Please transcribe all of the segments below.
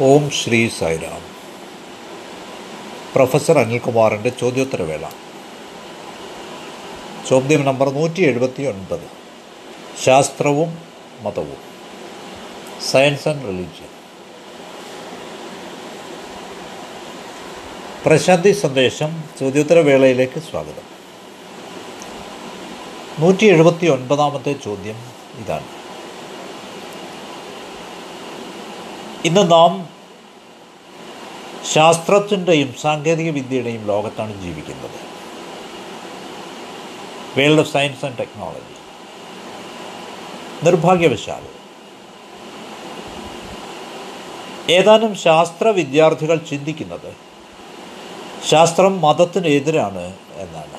ഓം Shri Sairam. Professor അനിൽകുമാറിന്റെ ചോദ്യോത്തരവേള. ചോദ്യം നമ്പർ നൂറ്റി എഴുപത്തി ഒൻപത് ശാസ്ത്രവും മതവും. സയൻസ് ആൻഡ് റിലീജിയൻ പ്രശാന്തി സന്ദേശം ചോദ്യോത്തരവേളയിലേക്ക് സ്വാഗതം. നൂറ്റി എഴുപത്തി ഒൻപതാമത്തെ ചോദ്യം ഇതാണ്. ഇന്ന് നാം ശാസ്ത്രത്തിന്റെയും സാങ്കേതിക വിദ്യയുടെയും ലോകത്താണ് ജീവിക്കുന്നത്. World of science and technology. നിർഭാഗ്യവശാൽ ഏതാനും ശാസ്ത്ര വിദ്യാർത്ഥികൾ ചിന്തിക്കുന്നത് ശാസ്ത്രം മതത്തിന് എതിരാണ് എന്നാണ്.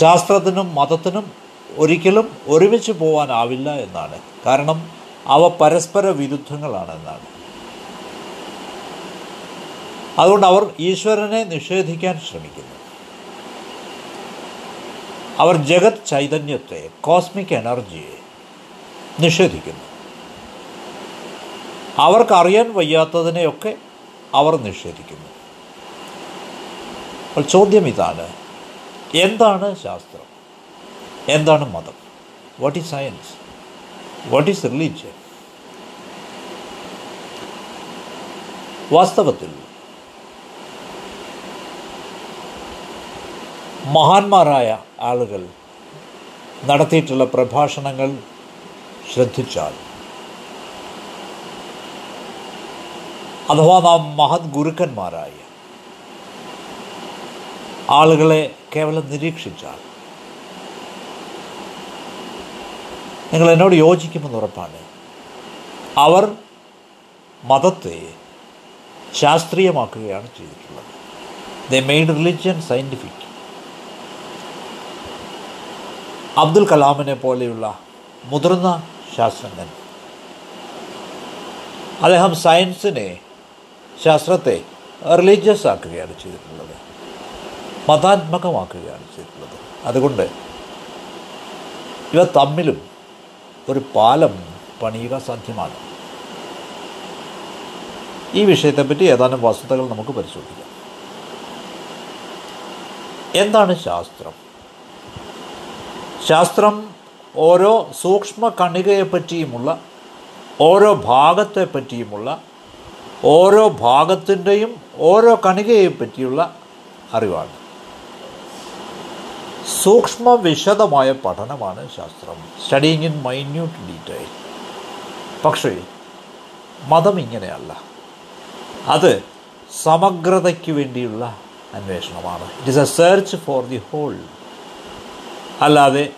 ശാസ്ത്രത്തിനും മതത്തിനും ഒരിക്കലും ഒരുമിച്ച് പോകാനാവില്ല എന്നാണ്. കാരണം അവ പരസ്പര വിരുദ്ധങ്ങളാണെന്നാണ്. അതുകൊണ്ട് അവർ ഈശ്വരനെ നിഷേധിക്കാൻ ശ്രമിക്കുന്നു. അവർ ജഗത് ചൈതന്യത്തെ കോസ്മിക് എനർജിയെ നിഷേധിക്കുന്നു. അവർക്കറിയാൻ വയ്യാത്തതിനെയൊക്കെ അവർ നിഷേധിക്കുന്നു. അപ്പോൾ ചോദ്യം ഇതാണ് എന്താണ് ശാസ്ത്രം? എന്താണ് മതം? What is science what is religion വാസ്തവത്തിൽ മഹാന്മാരായ ആളുകൾ നടത്തിയിട്ടുള്ള പ്രഭാഷണങ്ങൾ ശ്രദ്ധിച്ചാൽ അഥവാ നാം മഹത് ഗുരുക്കന്മാരായ ആളുകളെ കേവലം നിരീക്ഷിച്ചാൽ നിങ്ങൾ എന്നോട് യോജിക്കുമെന്ന് ഉറപ്പാണ്. അവർ മതത്തെ ശാസ്ത്രീയമാക്കുകയാണ് ചെയ്തിട്ടുള്ളത്. They made religion scientific Abdul കലാമിനെ പോലെയുള്ള മുതിർന്ന ശാസ്ത്രജ്ഞൻ. അദ്ദേഹം സയൻസിനെ ശാസ്ത്രത്തെ റിലീജിയസ് ആക്കുകയാണ് ചെയ്തിട്ടുള്ളത്. മതാത്മകമാക്കുകയാണ് ചെയ്തിട്ടുള്ളത്. അതുകൊണ്ട് ഇവ തമ്മിലും ഒരു പാലം പണിയുക സാധ്യമാണ്. ഈ വിഷയത്തെപ്പറ്റി ഏതാനും വസ്തുതകൾ നമുക്ക് പരിശോധിക്കാം. എന്താണ് ശാസ്ത്രം? ശാസ്ത്രം ഓരോ സൂക്ഷ്മ കണികയെപ്പറ്റിയുമുള്ള ഓരോ ഭാഗത്തെപ്പറ്റിയുമുള്ള ഓരോ ഭാഗത്തിന്റെയും ഓരോ കണികയെപ്പറ്റിയുള്ള അറിവാണ്. സൂക്ഷ്മ വിശദമായ പഠനമാണ് ശാസ്ത്രം. സ്റ്റഡിങ് ഇൻ മൈന്യൂട്ട് ഡീറ്റെയിൽ പക്ഷേ മതം ഇങ്ങനെയല്ല. അത് സമഗ്രതയ്ക്ക് വേണ്ടിയുള്ള അന്വേഷണമാണ്. It is a search for the whole അല്ലാതെ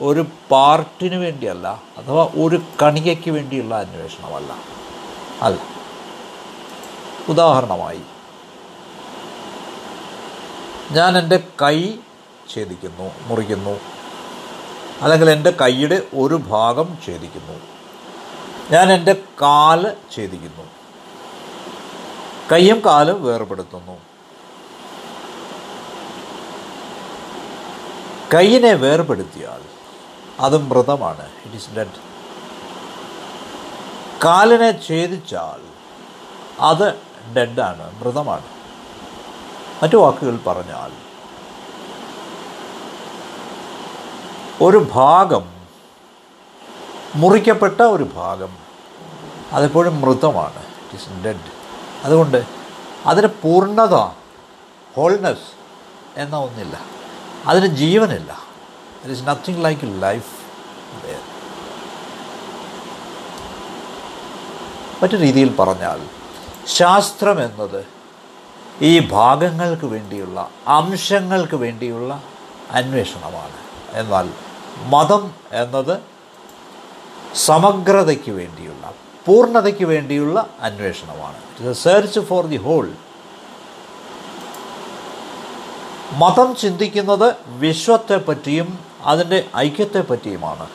ഒരു പാർട്ടിന് വേണ്ടിയല്ല അഥവാ ഒരു കണികയ്ക്ക് വേണ്ടിയുള്ള അന്വേഷണമല്ല. അല്ല ഉദാഹരണമായി ഞാൻ എന്റെ കൈ ഛേദിക്കുന്നു മുറിക്കുന്നു. അല്ലെങ്കിൽ എന്റെ കൈയുടെ ഒരു ഭാഗം ഛേദിക്കുന്നു. ഞാൻ എന്റെ കാൽ ഛേദിക്കുന്നു. കൈയും കാലും വേർപെടുത്തുന്നു. കൈയിനെ വേർപെടുത്തിയാൽ അത് മൃതമാണ് ഇറ്റ് ഇസ് ഡെഡ് കാലിനെ ഛേദിച്ചാൽ അത് ഡെഡാണ് മൃതമാണ് മറ്റു വാക്കുകൾ പറഞ്ഞാൽ ഒരു ഭാഗം മുറിക്കപ്പെട്ട ഒരു ഭാഗം അതെപ്പോഴും മൃതമാണ്. ഇറ്റ് ഇസ് ഡെഡ് അതുകൊണ്ട് അതിന് പൂർണത ഹോൾനെസ് എന്ന ഒന്നില്ല. അതിന് ജീവനില്ല. It is nothing like life മറ്റു രീതിയിൽ പറഞ്ഞാൽ ശാസ്ത്രം എന്നത് ഈ ഭാഗങ്ങൾക്ക് വേണ്ടിയുള്ള അംശങ്ങൾക്ക് വേണ്ടിയുള്ള അന്വേഷണമാണ്. എന്നാൽ മതം എന്നത് സമഗ്രതയ്ക്ക് വേണ്ടിയുള്ള പൂർണതയ്ക്ക് വേണ്ടിയുള്ള അന്വേഷണമാണ്. സെർച്ച് ഫോർ ദി ഹോൾ മതം ചിന്തിക്കുന്നത് വിശ്വത്തെപ്പറ്റിയും അതിന്റെ ഐക്യത്തെപ്പറ്റിയുമാണ്.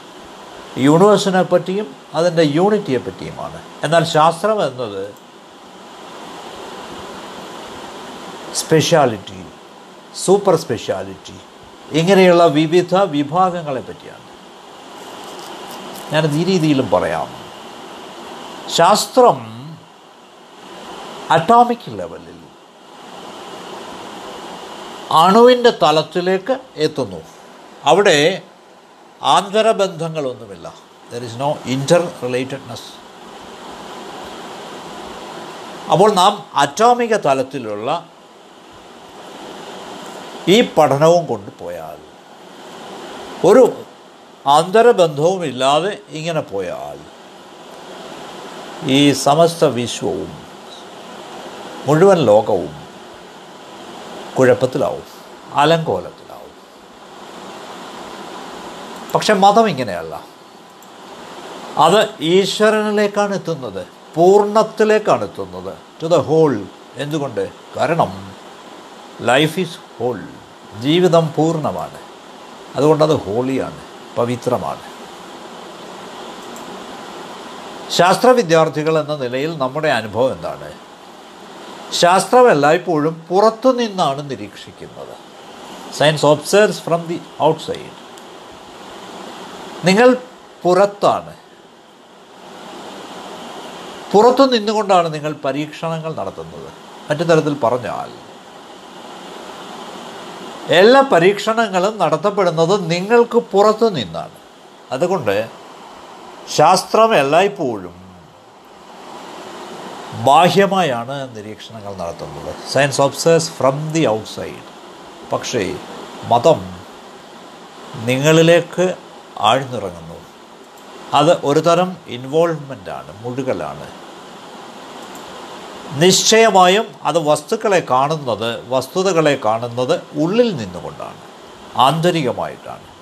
യൂണിവേഴ്സിനെ പറ്റിയും അതിന്റെ യൂണിറ്റിയെ പറ്റിയുമാണ് എന്നാൽ ശാസ്ത്രം എന്നത് സ്പെഷ്യാലിറ്റി സൂപ്പർ സ്പെഷ്യാലിറ്റി ഇങ്ങനെയുള്ള വിവിധ വിഭാഗങ്ങളെ പറ്റിയാണ് ഞാനത് ഈ രീതിയിലും പറയാം. ശാസ്ത്രം അറ്റോമിക് ലെവലിൽ അണുവിന്റെ തലത്തിലേക്ക് എത്തുന്നു. അവിടെ ആന്തരബന്ധങ്ങളൊന്നുമില്ല there is no interrelatedness അപ്പോൾ നാം അറ്റോമിക തലത്തിലുള്ള ഈ പഠനവും കൊണ്ടുപോയാൽ ഒരു ആന്തരബന്ധവുമില്ലാതെ ഇങ്ങനെ പോയാൽ ഈ സമസ്ത വിശ്വവും മുഴുവൻ ലോകവും കുഴപ്പത്തിലാവും അലങ്കോലത്തിലാവും. പക്ഷെ മതം ഇങ്ങനെയല്ല. അത് ഈശ്വരനിലേക്കാണ് എത്തുന്നത് പൂർണത്തിലേക്കാണ് എത്തുന്നത്. ടു ദ ഹോൾ എന്തുകൊണ്ട്? കാരണം ലൈഫ് ഈസ് ഹോൾ ജീവിതം പൂർണമാണ്. അതുകൊണ്ടത് ഹോളിയാണ് പവിത്രമാണ്. ശാസ്ത്ര വിദ്യാർത്ഥികൾ എന്ന നിലയിൽ നമ്മുടെ അനുഭവം എന്താണ്? ശാസ്ത്രം എല്ലായ്പ്പോഴും പുറത്തു നിന്നാണ് നിരീക്ഷിക്കുന്നത്. Science observes from the outside നിങ്ങൾ പുറത്താണ്. പുറത്തു നിന്നുകൊണ്ടാണ് നിങ്ങൾ പരീക്ഷണങ്ങൾ നടത്തുന്നത്. മറ്റു തരത്തിൽ പറഞ്ഞാൽ എല്ലാ പരീക്ഷണങ്ങളും നടത്തപ്പെടുന്നത് നിങ്ങൾക്ക് പുറത്തു നിന്നാണ്. അതുകൊണ്ട് ശാസ്ത്രം എല്ലായ്പ്പോഴും ബാഹ്യമായാണ് നിരീക്ഷണങ്ങൾ നടത്തുന്നത്. Science observes from the outside പക്ഷേ മതം നിങ്ങളിലേക്ക് ആഴ്ന്നിറങ്ങുന്നു. അത് ഒരു തരം ആണ് മുഴുകലാണ്. നിശ്ചയമായും അത് വസ്തുക്കളെ കാണുന്നത് വസ്തുതകളെ കാണുന്നത് ഉള്ളിൽ നിന്നുകൊണ്ടാണ് ആന്തരികമായിട്ടാണ്.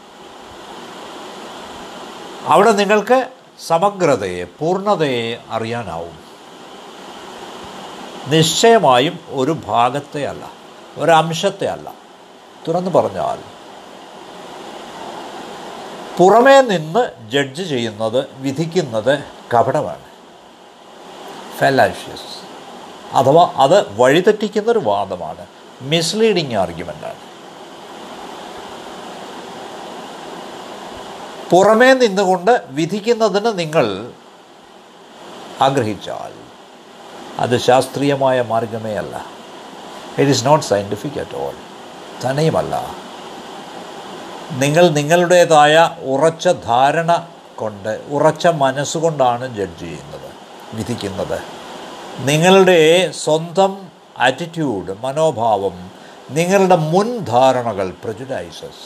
അവിടെ നിങ്ങൾക്ക് സമഗ്രതയെ പൂർണതയെ അറിയാനാവും. നിശ്ചയമായും ഒരു ഭാഗത്തെ അല്ല ഒരംശത്തെ അല്ല. തുറന്നു പറഞ്ഞാൽ പുറമേ നിന്ന് ജഡ്ജ് ചെയ്യുന്നത് വിധിക്കുന്നത് കപടമാണ്. ഫെലാഷ്യസ് അഥവാ അത് വഴിതെറ്റിക്കുന്നൊരു വാദമാണ്. മിസ്ലീഡിങ് ആർഗ്യുമെന്റാണ് പുറമേ നിന്നുകൊണ്ട് വിധിക്കുന്നതിന് നിങ്ങൾ ആഗ്രഹിച്ചാൽ അത് ശാസ്ത്രീയമായ മാർഗമേ അല്ല. It is not scientific at all തനിയുമല്ല നിങ്ങൾ നിങ്ങളുടേതായ ഉറച്ച ധാരണ കൊണ്ട് ഉറച്ച മനസ്സുകൊണ്ടാണ് ജഡ്ജ് ചെയ്യുന്നത് വിധിക്കുന്നത്. നിങ്ങളുടെ സ്വന്തം ആറ്റിറ്റ്യൂഡ് മനോഭാവം നിങ്ങളുടെ മുൻധാരണകൾ പ്രജുഡൈസസ്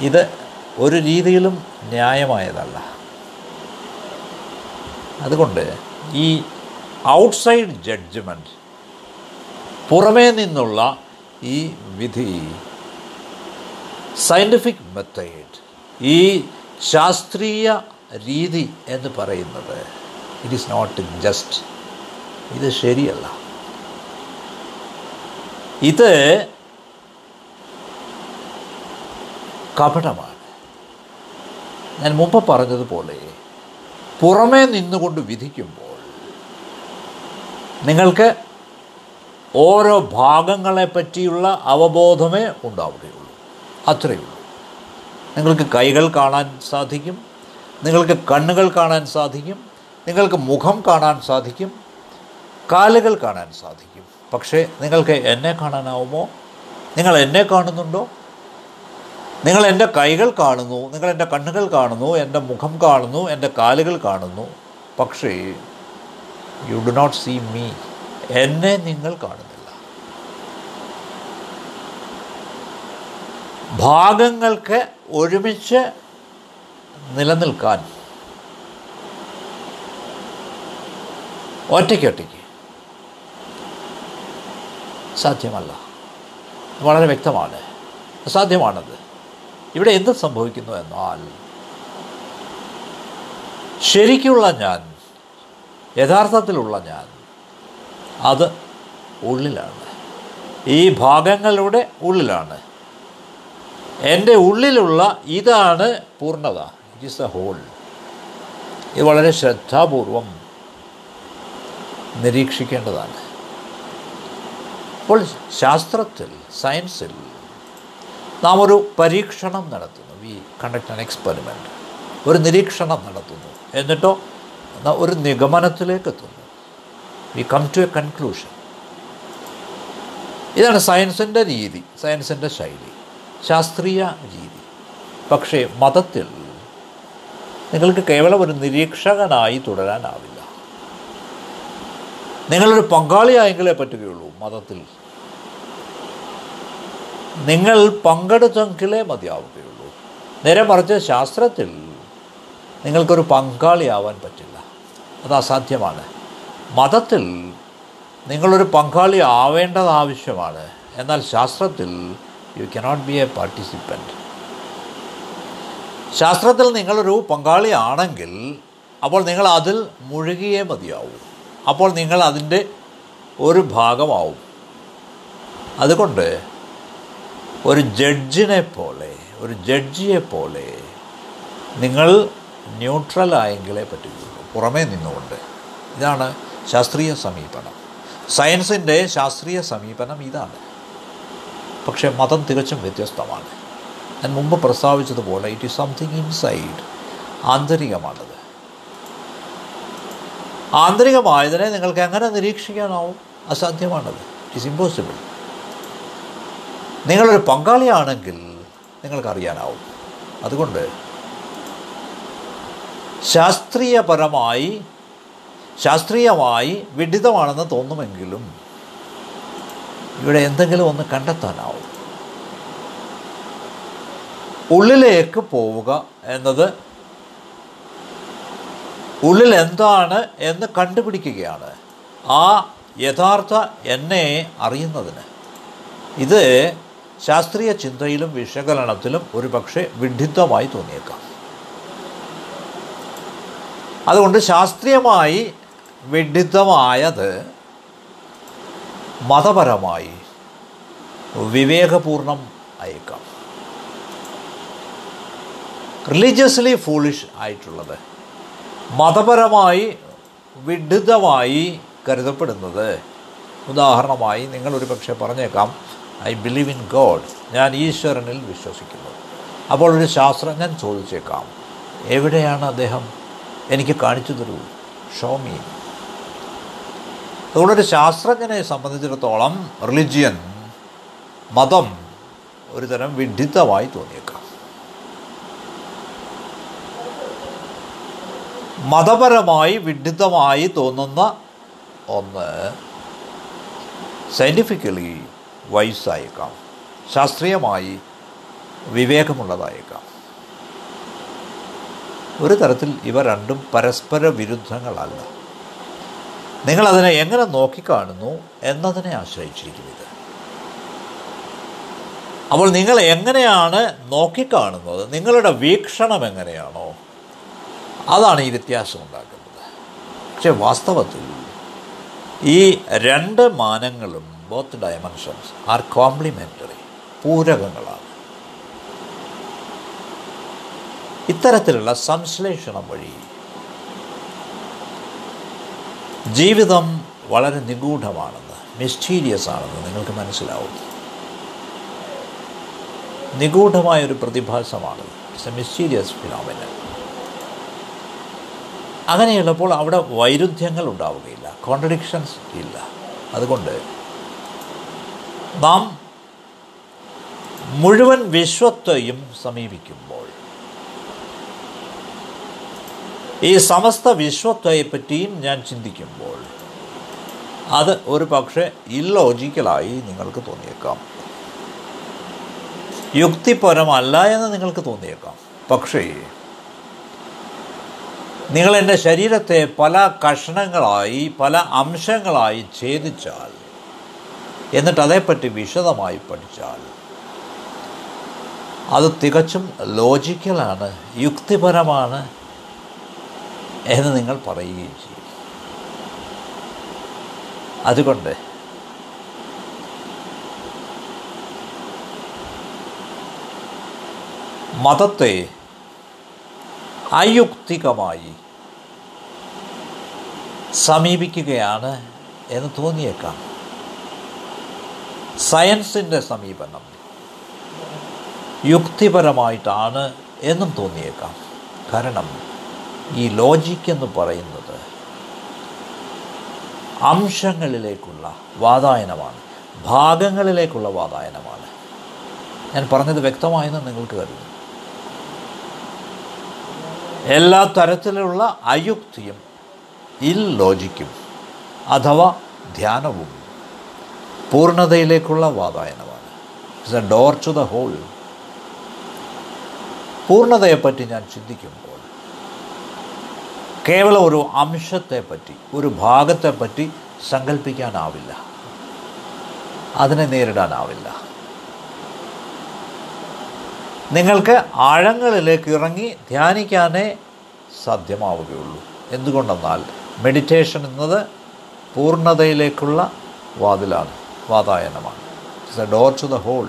ഇത് ഒരു രീതിയിലും ന്യായമായതല്ല. അതുകൊണ്ട് ഈ ഔട്ട്സൈഡ് ജഡ്ജ്മെന്റ് പുറമേ നിന്നുള്ള ഈ വിധി സയന്റിഫിക് മെത്തേഡ് ഈ ശാസ്ത്രീയ രീതി എന്ന് പറയുന്നത് ഇറ്റ് ഈസ് നോട്ട് ജസ്റ്റ് ഇത് ശരിയല്ല. ഇത് കപടമാണ്. ഞാൻ മുമ്പ് പറഞ്ഞതുപോലെ പുറമേ നിന്നുകൊണ്ട് വിധിക്കുമ്പോൾ നിങ്ങൾക്ക് ഓരോ ഭാഗങ്ങളെ പറ്റിയുള്ള അവബോധമേ ഉണ്ടാവുകയുള്ളൂ. അത്രയേ ഉള്ളൂ. നിങ്ങൾക്ക് കൈകൾ കാണാൻ സാധിക്കും നിങ്ങൾക്ക് കണ്ണുകൾ കാണാൻ സാധിക്കും നിങ്ങൾക്ക് മുഖം കാണാൻ സാധിക്കും കാലുകൾ കാണാൻ സാധിക്കും. പക്ഷേ നിങ്ങൾക്ക് എന്നെ കാണാനാവുമോ? നിങ്ങൾ എന്നെ കാണുന്നുണ്ടോ? നിങ്ങൾ എന്റെ കൈകൾ കാണുന്നു നിങ്ങൾ എന്റെ കണ്ണുകൾ കാണുന്നു എന്റെ മുഖം കാണുന്നു എന്റെ കാലുകൾ കാണുന്നു. പക്ഷേ you do not see me എന്നെ നിങ്ങൾ കാണുന്നില്ല. ഭാഗങ്ങൾക്ക് ഒരുമിച്ച് നിലനിൽക്കാൻ ഒറ്റയ്ക്കൊറ്റയ്ക്ക് സാധ്യമല്ല. വളരെ വ്യക്തമാണ്. അസാധ്യമാണത് ഇവിടെ എന്ത് സംഭവിക്കുന്നു എന്നാൽ ശരിക്കുള്ള ഞാൻ യഥാർത്ഥത്തിലുള്ള ഞാൻ അത് ഉള്ളിലാണ്. ഈ ഭാഗങ്ങളുടെ ഉള്ളിലാണ്. എന്റെ ഉള്ളിലുള്ള ഇതാണ് പൂർണത. ഇറ്റ് ഈസ് എ ഹോൾ ഇത് വളരെ ശ്രദ്ധാപൂർവം നിരീക്ഷിക്കേണ്ടതാണ്. അപ്പോൾ ശാസ്ത്രത്തിൽ സയൻസിൽ നാം ഒരു പരീക്ഷണം നടത്തുന്നു. വി കണ്ടക്ട് ആൻ എക്സ്പെരിമെന്റ് ഒരു നിരീക്ഷണം നടത്തുന്നു. എന്നിട്ടോ ഒരു നിഗമനത്തിലേക്ക് എത്തുന്നു. We come to a conclusion ഇതാണ് സയൻസിന്റെ രീതി സയൻസിന്റെ ശൈലി ശാസ്ത്രീയ രീതി. പക്ഷേ മതത്തിൽ നിങ്ങൾക്ക് കേവലം ഒരു നിരീക്ഷകനായി തുടരാനാവില്ല. നിങ്ങളൊരു പങ്കാളിയായെങ്കിലേ പറ്റുകയുള്ളൂ മതത്തിൽ. നിങ്ങൾ പങ്കെടുത്തെങ്കിലേ മതിയാവുകയുള്ളൂ. നേരെ മറിച്ച് ശാസ്ത്രത്തിൽ നിങ്ങൾക്കൊരു പങ്കാളിയാവാൻ പറ്റില്ല. അത് അസാധ്യമാണ്. മതത്തിൽ നിങ്ങളൊരു പങ്കാളി ആവേണ്ടത് ആവശ്യമാണ്. എന്നാൽ ശാസ്ത്രത്തിൽ you cannot be a participant ശാസ്ത്രത്തിൽ നിങ്ങളൊരു പങ്കാളിയാണെങ്കിൽ അപ്പോൾ നിങ്ങൾ അതിൽ മുഴുകിയേ മതിയാവും. അപ്പോൾ നിങ്ങൾ അതിന്റെ ഒരു ഭാഗമാവും. അതുകൊണ്ട് ഒരു ജഡ്ജിനെ പോലെ ഒരു ജഡ്ജിയെ പോലെ നിങ്ങൾ ന്യൂട്രലായെങ്കിലേ പറ്റുകയുള്ളൂ. പുറമേ നിന്നുകൊണ്ട്. ഇതാണ് ശാസ്ത്രീയ സമീപനം. സയൻസിന്റെ ശാസ്ത്രീയ സമീപനം ഇതാണ്. പക്ഷേ മതം തികച്ചും വ്യത്യസ്തമാണ്. ഞാൻ മുമ്പ് പ്രസ്താവിച്ചതുപോലെ ഇറ്റ് ഈസ് സംതിങ് ഇൻസൈഡ് ആന്തരികമാണത്. ആന്തരികമായതിനെ നിങ്ങൾക്ക് എങ്ങനെ നിരീക്ഷിക്കാനാവും? അസാധ്യമാണത്. ഇറ്റ് ഈസ് ഇമ്പോസിബിൾ നിങ്ങളൊരു പങ്കാളിയാണെങ്കിൽ നിങ്ങൾക്കറിയാനാവും. അതുകൊണ്ട് ശാസ്ത്രീയപരമായി ശാസ്ത്രീയമായി വിഡിതമാണെന്ന് തോന്നുമെങ്കിലും ഇവിടെ എന്തെങ്കിലും ഒന്ന് കണ്ടെത്താനാവും. ഉള്ളിലേക്ക് പോവുക എന്നത് ഉള്ളിൽ എന്താണ് എന്ന് കണ്ടുപിടിക്കുകയാണ്. ആ യഥാർത്ഥ എന്നെ അറിയുന്നതിന്. ഇത് ശാസ്ത്രീയ ചിന്തയിലും വിശകലനത്തിലും ഒരുപക്ഷെ വിഡ്ഢിത്വമായി തോന്നിയേക്കാം. അതുകൊണ്ട് ശാസ്ത്രീയമായി വിഡിത്തമായത് മതപരമായി വിവേകപൂർണം അയക്കാം റിലീജിയസ്ലി ഫൂളിഷ് ആയിട്ടുള്ളത് മതപരമായി വിഡ്ഢിതമായി കരുതപ്പെടുന്നത്. ഉദാഹരണമായി നിങ്ങളൊരു പക്ഷേ പറഞ്ഞേക്കാം ഐ ബിലീവ് ഇൻ ഗോഡ്. ഞാൻ ഈശ്വരനിൽ വിശ്വസിക്കുന്നു. അപ്പോൾ ഒരു ശാസ്ത്രജ്ഞൻ ചോദിച്ചേക്കാം എവിടെയാണ് അദ്ദേഹം? എനിക്ക് കാണിച്ചു തരൂ ഷോമി അതുകൊണ്ടൊരു ശാസ്ത്രജ്ഞനെ സംബന്ധിച്ചിടത്തോളം റിലിജിയൻ മതം ഒരു തരം വിഡിത്തമായി തോന്നിയേക്കാം. മതപരമായി വിഡിത്തമായി തോന്നുന്ന ഒന്ന് സയന്റിഫിക്കലി വൈസായേക്കാം ശാസ്ത്രീയമായി വിവേകമുള്ളതായേക്കാം. ഒരു തരത്തിൽ ഇവ രണ്ടും പരസ്പര വിരുദ്ധങ്ങളല്ല. നിങ്ങളതിനെ എങ്ങനെ നോക്കിക്കാണുന്നു എന്നതിനെ ആശ്രയിച്ചിരിക്കും ഇത് അപ്പോൾ നിങ്ങൾ എങ്ങനെയാണ് നോക്കിക്കാണുന്നത്? നിങ്ങളുടെ വീക്ഷണം എങ്ങനെയാണോ? അതാണ് ഈ വ്യത്യാസം ഉണ്ടാക്കുന്നത്. പക്ഷെ വാസ്തവത്തിൽ ഈ രണ്ട് മാനങ്ങളും ബോത്ത് ഡയമെൻഷൻസ് ആർ കോംപ്ലിമെന്ററി പൂരകങ്ങളാണ്. ഇത്തരത്തിലുള്ള സംശ്ലേഷണം വഴി ജീവിതം വളരെ നിഗൂഢമാണെന്ന് മിസ്റ്റീരിയസ് ആണെന്ന് നിങ്ങൾക്ക് മനസ്സിലാവും. നിഗൂഢമായൊരു പ്രതിഭാസമാണ്. ഇറ്റ്സ് എ മിസ്റ്റീരിയസ് ഫിനോമിനൽ അങ്ങനെയുള്ളപ്പോൾ അവിടെ വൈരുദ്ധ്യങ്ങൾ ഉണ്ടാവുകയില്ല കോൺട്രഡിക്ഷൻസ് ഇല്ല. അതുകൊണ്ട് നാം മുഴുവൻ വിശ്വത്തെയും സമീപിക്കുമ്പോൾ ഈ സമസ്ത വിശ്വത്തെപ്പറ്റിയും ഞാൻ ചിന്തിക്കുമ്പോൾ അത് ഒരു പക്ഷേ ഇല്ലോജിക്കലായി നിങ്ങൾക്ക് തോന്നിയേക്കാം. യുക്തിപരമല്ല എന്ന് നിങ്ങൾക്ക് തോന്നിയേക്കാം. പക്ഷേ നിങ്ങൾ എന്റെ ശരീരത്തെ പല കഷണങ്ങളായി പല അംശങ്ങളായി ഛേദിച്ചാൽ എന്നിട്ട് അതേപ്പറ്റി വിശദമായി പഠിച്ചാൽ. അത് തികച്ചും ലോജിക്കലാണ് യുക്തിപരമാണ് എന്ന് നിങ്ങൾ പറയുകയും ചെയ്യും. അതുകൊണ്ട് മതത്തെ അയുക്തികമായി സമീപിക്കുകയാണ് എന്ന് തോന്നിയേക്കാം. സയൻസിന്റെ സമീപനം യുക്തിപരമായിട്ടാണ് എന്നും തോന്നിയേക്കാം. കാരണം ഈ ലോജിക് എന്ന് പറയുന്നത് അംശങ്ങളിലേക്കുള്ള വാതായനമാണ് ഭാഗങ്ങളിലേക്കുള്ള വാതായനമാണ്. ഞാൻ പറഞ്ഞത് വ്യക്തമായെന്ന് നിങ്ങൾക്ക് കരുതുന്നു. എല്ലാ തരത്തിലുള്ള അയുക്തിയും ഇൽ ലോജിക്കും അഥവാ ധ്യാനവും പൂർണതയിലേക്കുള്ള വാതായനമാണ് it's a door to the whole പൂർണതയെപ്പറ്റി ഞാൻ ചിന്തിക്കുമ്പോൾ കേവലം ഒരു അംശത്തെപ്പറ്റി ഒരു ഭാഗത്തെപ്പറ്റി സങ്കല്പിക്കാനാവില്ല അതിനെ നേരിടാനാവില്ല. നിങ്ങൾക്ക് ആഴങ്ങളിലേക്ക് ഇറങ്ങി ധ്യാനിക്കാനേ സാധ്യമാവുകയുള്ളൂ. എന്തുകൊണ്ടെന്നാൽ മെഡിറ്റേഷൻ എന്നത് പൂർണതയിലേക്കുള്ള വാതിലാണ്. വാതായനമാണ്. It's a door to the whole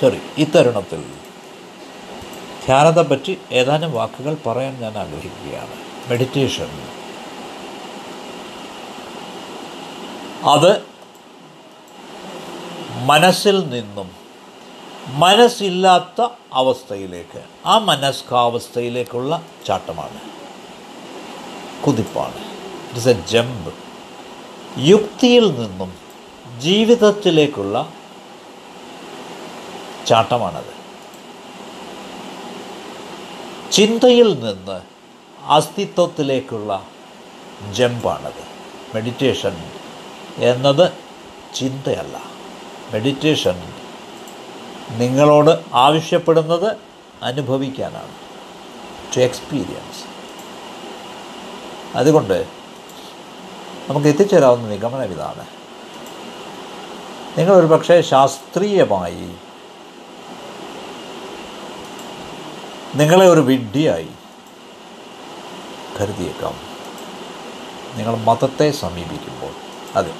ശരി ഇത്തരുണത്തിൽ ധ്യാനത്തെപ്പറ്റി ഏതാനും വാക്കുകൾ പറയാൻ ഞാൻ ആഗ്രഹിക്കുകയാണ്. മെഡിറ്റേഷൻ അത് മനസ്സിൽ നിന്നും മനസ്സില്ലാത്ത അവസ്ഥയിലേക്ക് ആ മനസ്കാവസ്ഥയിലേക്കുള്ള ചാട്ടമാണ്. കുതിപ്പാണ്. ഇറ്റ്സ് എ ജമ്പ് യുക്തിയിൽ നിന്നും ജീവിതത്തിലേക്കുള്ള ചാട്ടമാണത്. ചിന്തയിൽ നിന്ന് അസ്തിത്വത്തിലേക്കുള്ള ജമ്പാണത്. മെഡിറ്റേഷൻ എന്നത് ചിന്തയല്ല. മെഡിറ്റേഷൻ നിങ്ങളോട് ആവശ്യപ്പെടുന്നത് അനുഭവിക്കാനാണ്. ടു എക്സ്പീരിയൻസ് അതുകൊണ്ട് നമുക്ക് എത്തിച്ചേരാവുന്ന നിഗമനം ഇതാണ് നിങ്ങളൊരു പക്ഷേ ശാസ്ത്രീയമായി നിങ്ങളെ ഒരു വിഡ്ഢിയായി കരുതിയേക്കാം. നിങ്ങൾ മതത്തെ സമീപിക്കുമ്പോൾ. അതെ.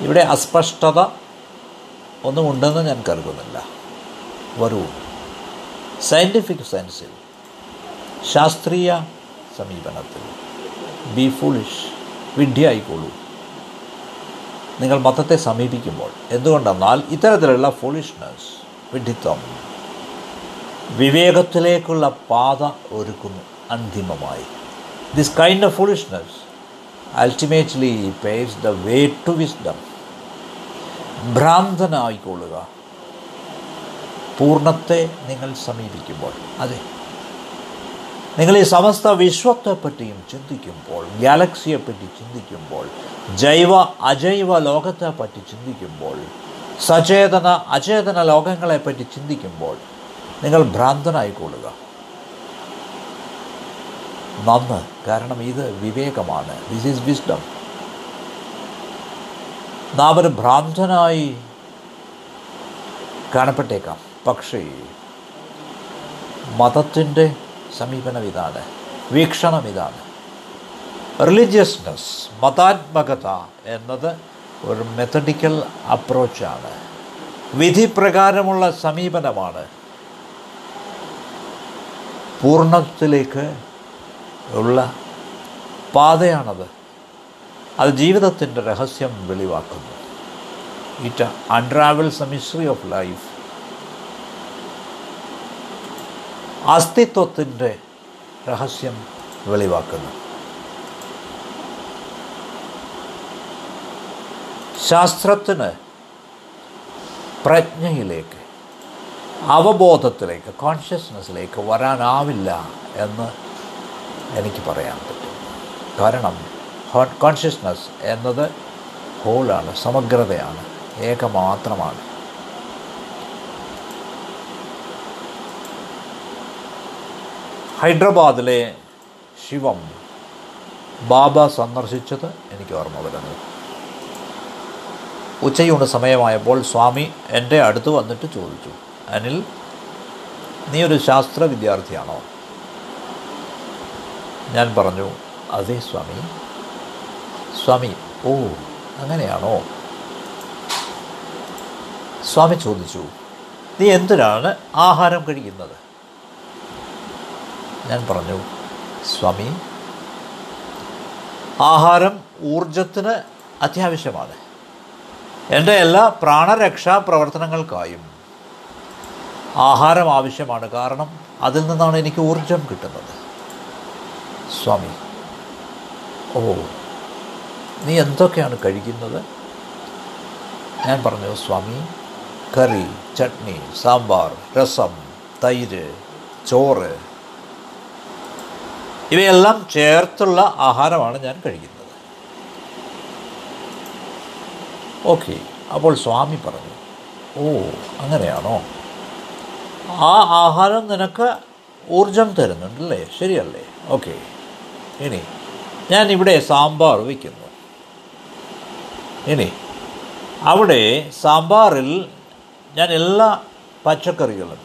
ഇവിടെ അസ്പഷ്ടത ഒന്നും ഉണ്ടെന്ന് ഞാൻ കരുതുന്നില്ല. വരൂ. സയന്റിഫിക് സെൻസിൽ ശാസ്ത്രീയ സമീപനത്തിൽ ബി ഫുളിഷ് വിഡ്ഢിയായിക്കോളൂ. നിങ്ങൾ മതത്തെ സമീപിക്കുമ്പോൾ എന്തുകൊണ്ടെന്നാൽ ഇത്തരത്തിലുള്ള ഫുളിഷ്നസ് വിഡ്ഢിത്വം വിവേകത്തിലേക്കുള്ള പാത ഒരുക്കുന്നു അന്തിമമായി. This kind of foolishness ultimately paves the way to wisdom ഭ്രാന്തനായിക്കൊള്ളുക. പൂർണത്തെ നിങ്ങൾ സമീപിക്കുമ്പോൾ. അതെ. നിങ്ങൾ ഈ സമസ്ത വിശ്വത്തെപ്പറ്റിയും ചിന്തിക്കുമ്പോൾ ഗാലക്സിയെപ്പറ്റി ചിന്തിക്കുമ്പോൾ ജൈവ അജൈവ ലോകത്തെപ്പറ്റി ചിന്തിക്കുമ്പോൾ സചേതന അചേതന ലോകങ്ങളെപ്പറ്റി ചിന്തിക്കുമ്പോൾ നിങ്ങൾ ഭ്രാന്തനായിക്കൊള്ളുക നന്ന് കാരണം ഇത് വിവേകമാണ്. ദിസ് ഈസ് വിസ്ഡം നാം ഒരു ഭ്രാന്തനായി കാണപ്പെട്ടേക്കാം. പക്ഷേ മതത്തിന്റെ സമീപനം ഇതാണ് വീക്ഷണം ഇതാണ് റിലീജിയസ്നെസ് മതാത്മകത എന്നത് ഒരു മെത്തഡിക്കൽ അപ്രോച്ചാണ് വിധിപ്രകാരമുള്ള സമീപനമാണ്. പൂർണത്തിലേക്ക് ഉള്ള പാതയാണത്. അത് ജീവിതത്തിന്റെ രഹസ്യം വെളിവാക്കുന്നു. It unravels a mystery of life അസ്തിത്വത്തിന്റെ രഹസ്യം വെളിവാക്കുന്നു. ശാസ്ത്രത്തിന് പ്രജ്ഞയിലേക്ക് അവബോധത്തിലേക്ക് കോൺഷ്യസ്നെസ്സിലേക്ക് വരാനാവില്ല എന്ന് എനിക്ക് പറയാൻ പറ്റും. കാരണം കോൺഷ്യസ്നസ് എന്നത് ഹോളാണ് സമഗ്രതയാണ് ഏകമാത്രമാണ്. ഹൈദരാബാദിലെ ശിവം ബാബ സന്ദർശിച്ചത് എനിക്ക് ഓർമ്മ വരുന്നു. ഉച്ചയൂണ് സമയമായപ്പോൾ സ്വാമി എന്റെ അടുത്ത് വന്നിട്ട് ചോദിച്ചു അനിൽ നീ ഒരു ശാസ്ത്ര വിദ്യാർത്ഥിയാണോ? ഞാൻ പറഞ്ഞു അതേ സ്വാമി. സ്വാമി ഓ അങ്ങനെയാണോ? സ്വാമി ചോദിച്ചു നീ എന്തിനാണ് ആഹാരം കഴിക്കുന്നത്? ഞാൻ പറഞ്ഞു സ്വാമി ആഹാരം ഊർജത്തിന് അത്യാവശ്യമാണ്. എന്റെ എല്ലാ പ്രാണരക്ഷാ പ്രവർത്തനങ്ങൾക്കായും ആഹാരം ആവശ്യമാണ്. കാരണം അതിൽ നിന്നാണ് എനിക്ക് ഊർജം കിട്ടുന്നത്. സ്വാമി ഓ നീ എന്തൊക്കെയാണ് കഴിക്കുന്നത്? ഞാൻ പറഞ്ഞു സ്വാമി കറി ചട്നി സാമ്പാർ രസം തൈര് ചോറ് ഇവയെല്ലാം ചേർത്തുള്ള ആഹാരമാണ് ഞാൻ കഴിക്കുന്നത്. ഓക്കെ അപ്പോൾ സ്വാമി പറഞ്ഞു ഓ അങ്ങനെയാണോ? ആ ആഹാരം നിനക്ക് ഊർജം തരുന്നുണ്ടല്ലേ? ശരിയല്ലേ? ഓക്കെ ഇനി ഞാൻ ഇവിടെ സാമ്പാർ വയ്ക്കുന്നു. ഇനി അവിടെ സാമ്പാറിൽ ഞാൻ എല്ലാ പച്ചക്കറികളും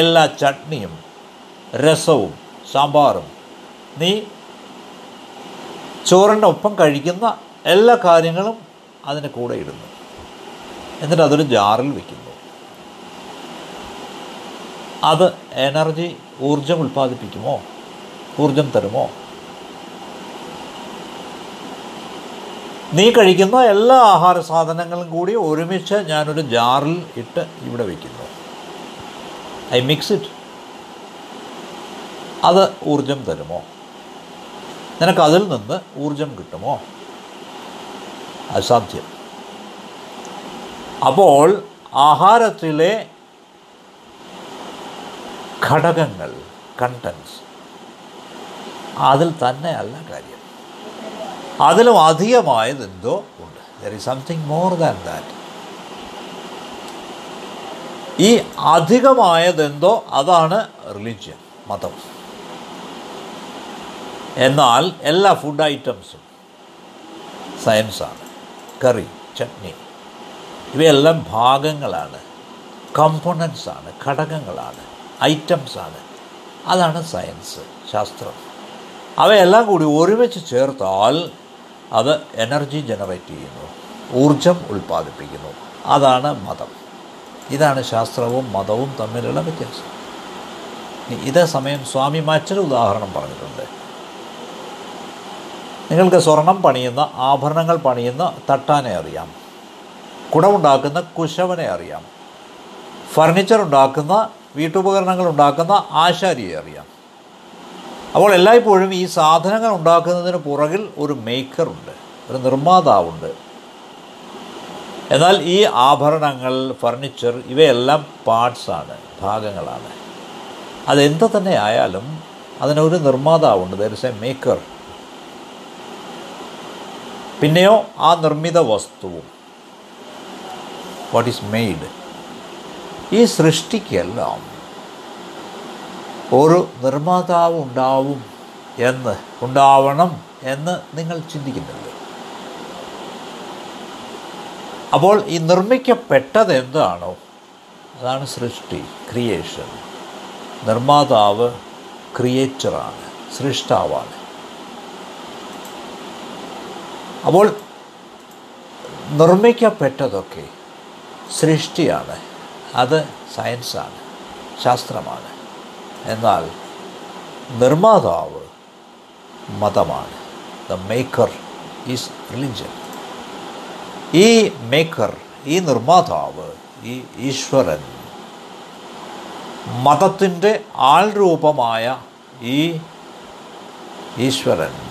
എല്ലാ ചട്നിയും രസവും സാമ്പാറും നീ ചോറിന്റെ ഒപ്പം കഴിക്കുന്ന എല്ലാ കാര്യങ്ങളും അതിന്റെ കൂടെ ഇടുന്നു. എന്നിട്ട് അതൊരു ജാറിൽ വയ്ക്കുന്നു അത് എനർജി ഊർജം ഉൽപ്പാദിപ്പിക്കുമോ? ഊർജം തരുമോ? നീ കഴിക്കുന്ന എല്ലാ ആഹാര സാധനങ്ങളും കൂടി ഒരുമിച്ച് ഞാനൊരു ജാറിൽ ഇട്ട് ഇവിടെ വയ്ക്കുന്നു ഐ മിക്സ് ഇറ്റ്. അത് ഊർജം തരുമോ? നിനക്ക് അതിൽ നിന്ന് ഊർജം കിട്ടുമോ? അസാധ്യം. അപ്പോൾ ആഹാരത്തിലെ ഘടകങ്ങൾ കണ്ടൻസ് അതിൽ തന്നെയല്ല കാര്യം. അതിലും അധികമായത് എന്തോ ഉണ്ട്. There is something more than that ഈ അധികമായതെന്തോ അതാണ് റിലിജ്യൻ മതം. എന്നാൽ എല്ലാ ഫുഡ് ഐറ്റംസും സയൻസാണ് കറി ചട്നി ഇവയെല്ലാം ഭാഗങ്ങളാണ്. കമ്പോണൻസാണ് ഘടകങ്ങളാണ് ഐറ്റംസാണ് അതാണ് സയൻസ് ശാസ്ത്രം. അവയെല്ലാം കൂടി ഒരുമിച്ച് ചേർത്താൽ അത് എനർജി ജനറേറ്റ് ചെയ്യുന്നു ഊർജം ഉൽപ്പാദിപ്പിക്കുന്നു. അതാണ് മതം. ഇതാണ് ശാസ്ത്രവും മതവും തമ്മിലുള്ള വ്യത്യാസം. ഇതേ സമയം സ്വാമി മറ്റൊരു ഉദാഹരണം പറഞ്ഞിട്ടുണ്ട്. നിങ്ങൾക്ക് സ്വർണം പണിയുന്ന ആഭരണങ്ങൾ പണിയുന്ന തട്ടാനെ അറിയാം. കുടമുണ്ടാക്കുന്ന കുശവനെ അറിയാം. ഫർണിച്ചർ ഉണ്ടാക്കുന്ന വീട്ടുപകരണങ്ങൾ ഉണ്ടാക്കുന്ന ആശാരിയെ അറിയാം. അപ്പോൾ എല്ലായ്പ്പോഴും ഈ സാധനങ്ങൾ ഉണ്ടാക്കുന്നതിന് പുറകിൽ ഒരു മേക്കറുണ്ട് ഒരു നിർമ്മാതാവുണ്ട്. എന്നാൽ ഈ ആഭരണങ്ങൾ ഫർണിച്ചർ ഇവയെല്ലാം പാർട്സാണ് ഭാഗങ്ങളാണ്. അതെന്ത് തന്നെ ആയാലും അതിനൊരു നിർമ്മാതാവുണ്ട് ദർ ഇസ് എ മേക്കർ പിന്നെയോ ആ നിർമ്മിത വസ്തുവും. വാട്ട് ഈസ് മെയ്ഡ് ഈ സൃഷ്ടിക്കെല്ലാം ഒരു നിർമ്മാതാവ് ഉണ്ടാവും എന്ന് ഉണ്ടാവണം എന്ന് നിങ്ങൾ ചിന്തിക്കുന്നുണ്ട്. അപ്പോൾ ഈ നിർമ്മിക്കപ്പെട്ടത് എന്താണോ? അതാണ് സൃഷ്ടി ക്രിയേഷൻ നിർമ്മാതാവ് ക്രിയേറ്ററാണ് സൃഷ്ടാവാണ്. അപ്പോൾ നിർമ്മിക്കപ്പെട്ടതൊക്കെ സൃഷ്ടിയാണ്. അത് സയൻസാണ് ശാസ്ത്രമാണ്. എന്നാൽ നിർമ്മാതാവ് മതമാണ്. ദ മേക്കർ ഈസ് റിലിജൻ ഈ മേക്കർ ഈ നിർമ്മാതാവ് ഈ ഈശ്വരൻ മതത്തിന്റെ ആൾരൂപമായ ഈ ഈശ്വരൻ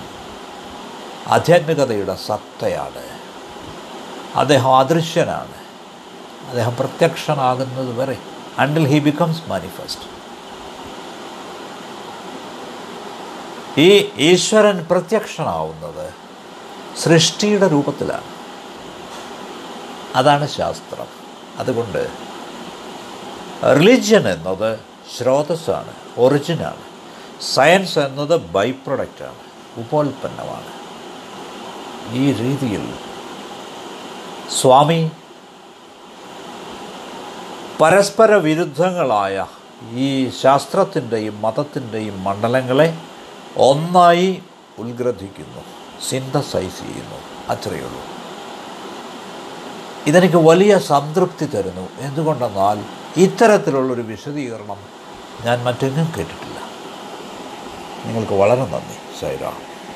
ആധ്യാത്മികതയുടെ സത്തയാണ്. അദ്ദേഹം അദൃശ്യനാണ്. അദ്ദേഹം പ്രത്യക്ഷനാകുന്നത് വരെ അണ്ടിൽ ഹി ബിക്കംസ് മാനിഫെസ്റ്റ് ഈ ഈശ്വരൻ പ്രത്യക്ഷനാവുന്നത് സൃഷ്ടിയുടെ രൂപത്തിലാണ്. അതാണ് ശാസ്ത്രം. അതുകൊണ്ട് റിലിജ്യൻ എന്നത് സ്രോതസ്സാണ് ഒറിജിനാണ് സയൻസ് എന്നത് ബൈ പ്രൊഡക്റ്റാണ് ഉപോൽപ്പന്നമാണ്. ഈ രീതിയിൽ സ്വാമി പരസ്പര വിരുദ്ധങ്ങളായ ഈ ശാസ്ത്രത്തിന്റെയും മതത്തിന്റെയും മണ്ഡലങ്ങളെ ഒന്നായി ഉത്ഗ്രഥിക്കുന്നു സിന്തസൈസ് ചെയ്യുന്നു. അത്രയേ ഉള്ളൂ. ഇതെനിക്ക് വലിയ സംതൃപ്തി തരുന്നു. എന്തുകൊണ്ടെന്നാൽ ഇത്തരത്തിലുള്ളൊരു വിശദീകരണം ഞാൻ മറ്റെങ്ങും കേട്ടിട്ടില്ല. നിങ്ങൾക്ക് വളരെ നന്ദി സൈറാം.